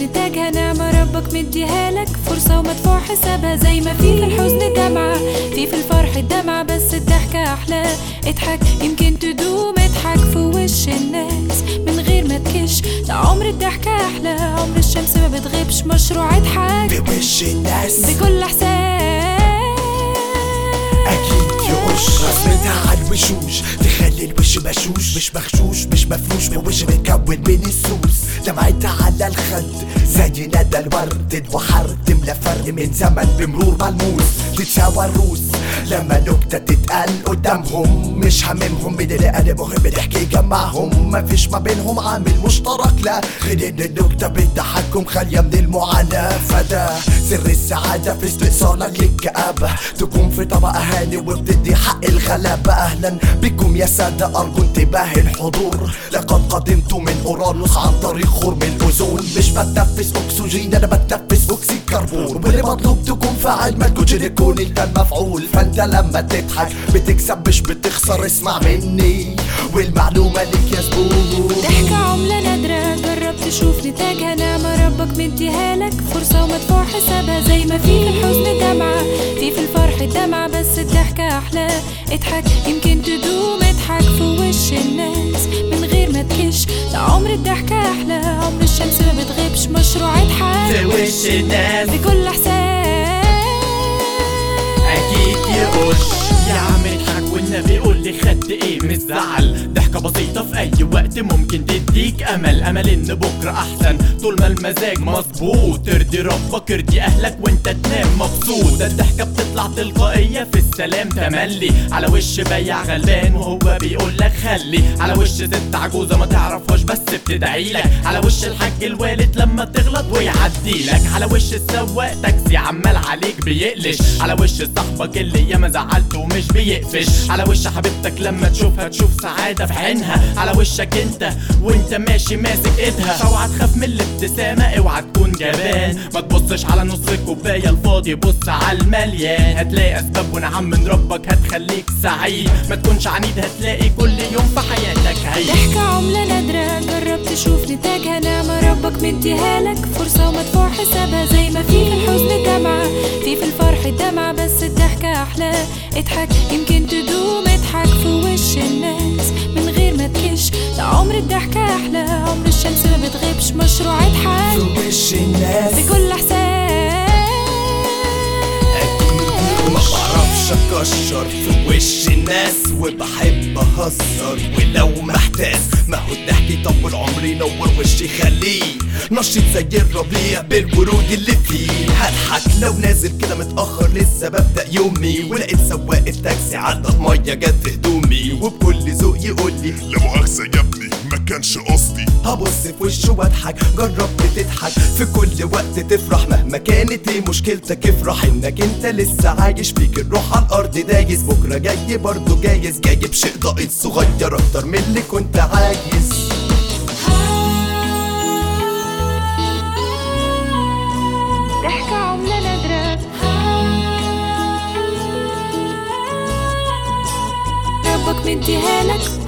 نتاجها نعمة ربك مديها لك فرصة ومدفوع حسابها. زي ما في في الحزن دمعة في في الفرح الدمعة بس الضحكة أحلى. اضحك يمكن تدوم. اضحك في وش الناس من غير ما تكش. ده عمر الضحكة أحلى. عمر الشمس ما بتغيبش. مشروع اضحك بوش الناس. بكل إحساس أكيد. يقش رسمتها على الوشوش. تخلي الوش بشوش مش مغشوش مش مفروش. بوش متكون من السوس. دمعتها على الخد. زي ندى الورد. البحر تملى فرق من زمن بمرور ملموس. تتساوى الروس لما نكتة تتقال قدامهم مش هممهم أنا مهم نحكي جمعهم مفيش ما بينهم عامل مشترك لا غير إن النكتة بالتحكم خالية من المعاناة. فده سر السعادة في استئصالك للكآبة. تكون في طبق هاني وبتدي حق الغلابة. أهلا بكم يا سادة أرجو انتباه الحضور. لقد قدمت من أورانوس عن طريق خرم الأوزون. مش بتنفس أكسجين أنا بتنفس اكسيد كربون واللي مطلوب تكون فاعل ما تكونش يكون انت المفعول. فانت لما تضحك بتكسب مش بتخسر. اسمع مني والمعلومة ليك يا زبون. ضحكة عملة نادرة جرب تشوف نتاجها نعمة ربك مديها لك. فرصة ومدفوع حسابها زي ما في في الحزن دمعة. في في الفرح الدمعة بس الضحكة أحلى. اضحك يمكن الناس بكل إحساس. أكيد يقش يا عم اضحك والنبي قول لي خدت إيه؟ مش زعل ضحكة بسيطة في أي وقت ممكن تديك أمل. أمل إن بكرة أحسن. طول ما المزاج مظبوط. ارضي ربك ارضي أهلك وأنت تنام مبسوط. ده الضحكة بتطلع تلقائية في السلام. تملي. على وش بياع غلبان وهو بيقول لك خلي. على وش ست عجوزة ما تعرفهاش بس بتدعي لك. على وش الحاج الوالد لما تغلط ويعدي لك. على وش السواق تاكسي عمال عليك بيقلش. على وش صاحبك اللي ياما زعلته ومش بيقفش. على وش حبيبتك لما تشوفها تشوف سعادة في عينها. على وشك انت وانت ماشي ماسك ايدها. اوعى تخاف من الابتسامة اوعى تكون جبان. ما تبصش على نص الكوباية الفاضي. بص على المليان. هتلاقي أسباب ونعم من ربك هتخليك سعيد. ما تكونش عنيد هتلاقي كل يوم في حياتك عيد ضحكة عملة نادرة جرب تشوف نتاجها. نعمة ربك مديها لك فرصة ومدفوع حسابها. زي ما في في الحزن دمعة في في الفرح الدمعة بس الضحكة أحلى. اضحك يمكن تدوم. اضحك في اكشر في وش الناس وبحب أهزر ولو محتاس ما هو يطول عمري ينور وشي خليه نشيط زي الربيع بالورود اللي فيه. هضحك لو نازل كده متأخر لسه ببدا يومي. ولقيت سواق التاكسي عدت ميه جت في هدومي. وبكل ذوق يقول لي لا مؤاخذة يا ابني ما كانش قصدي. هبص في وشه واضحك جربت تضحك. في كل وقت تفرح مهما كانت إيه مشكلتك افرح. إنك أنت لسه عايش فيك الروح على الأرض دايس. بكرة جاي برضه جايز. جاي بشيء ضئيل صغير أكتر من اللي كنت عايز. ضحكة عملة نادرة ربك مديها لك.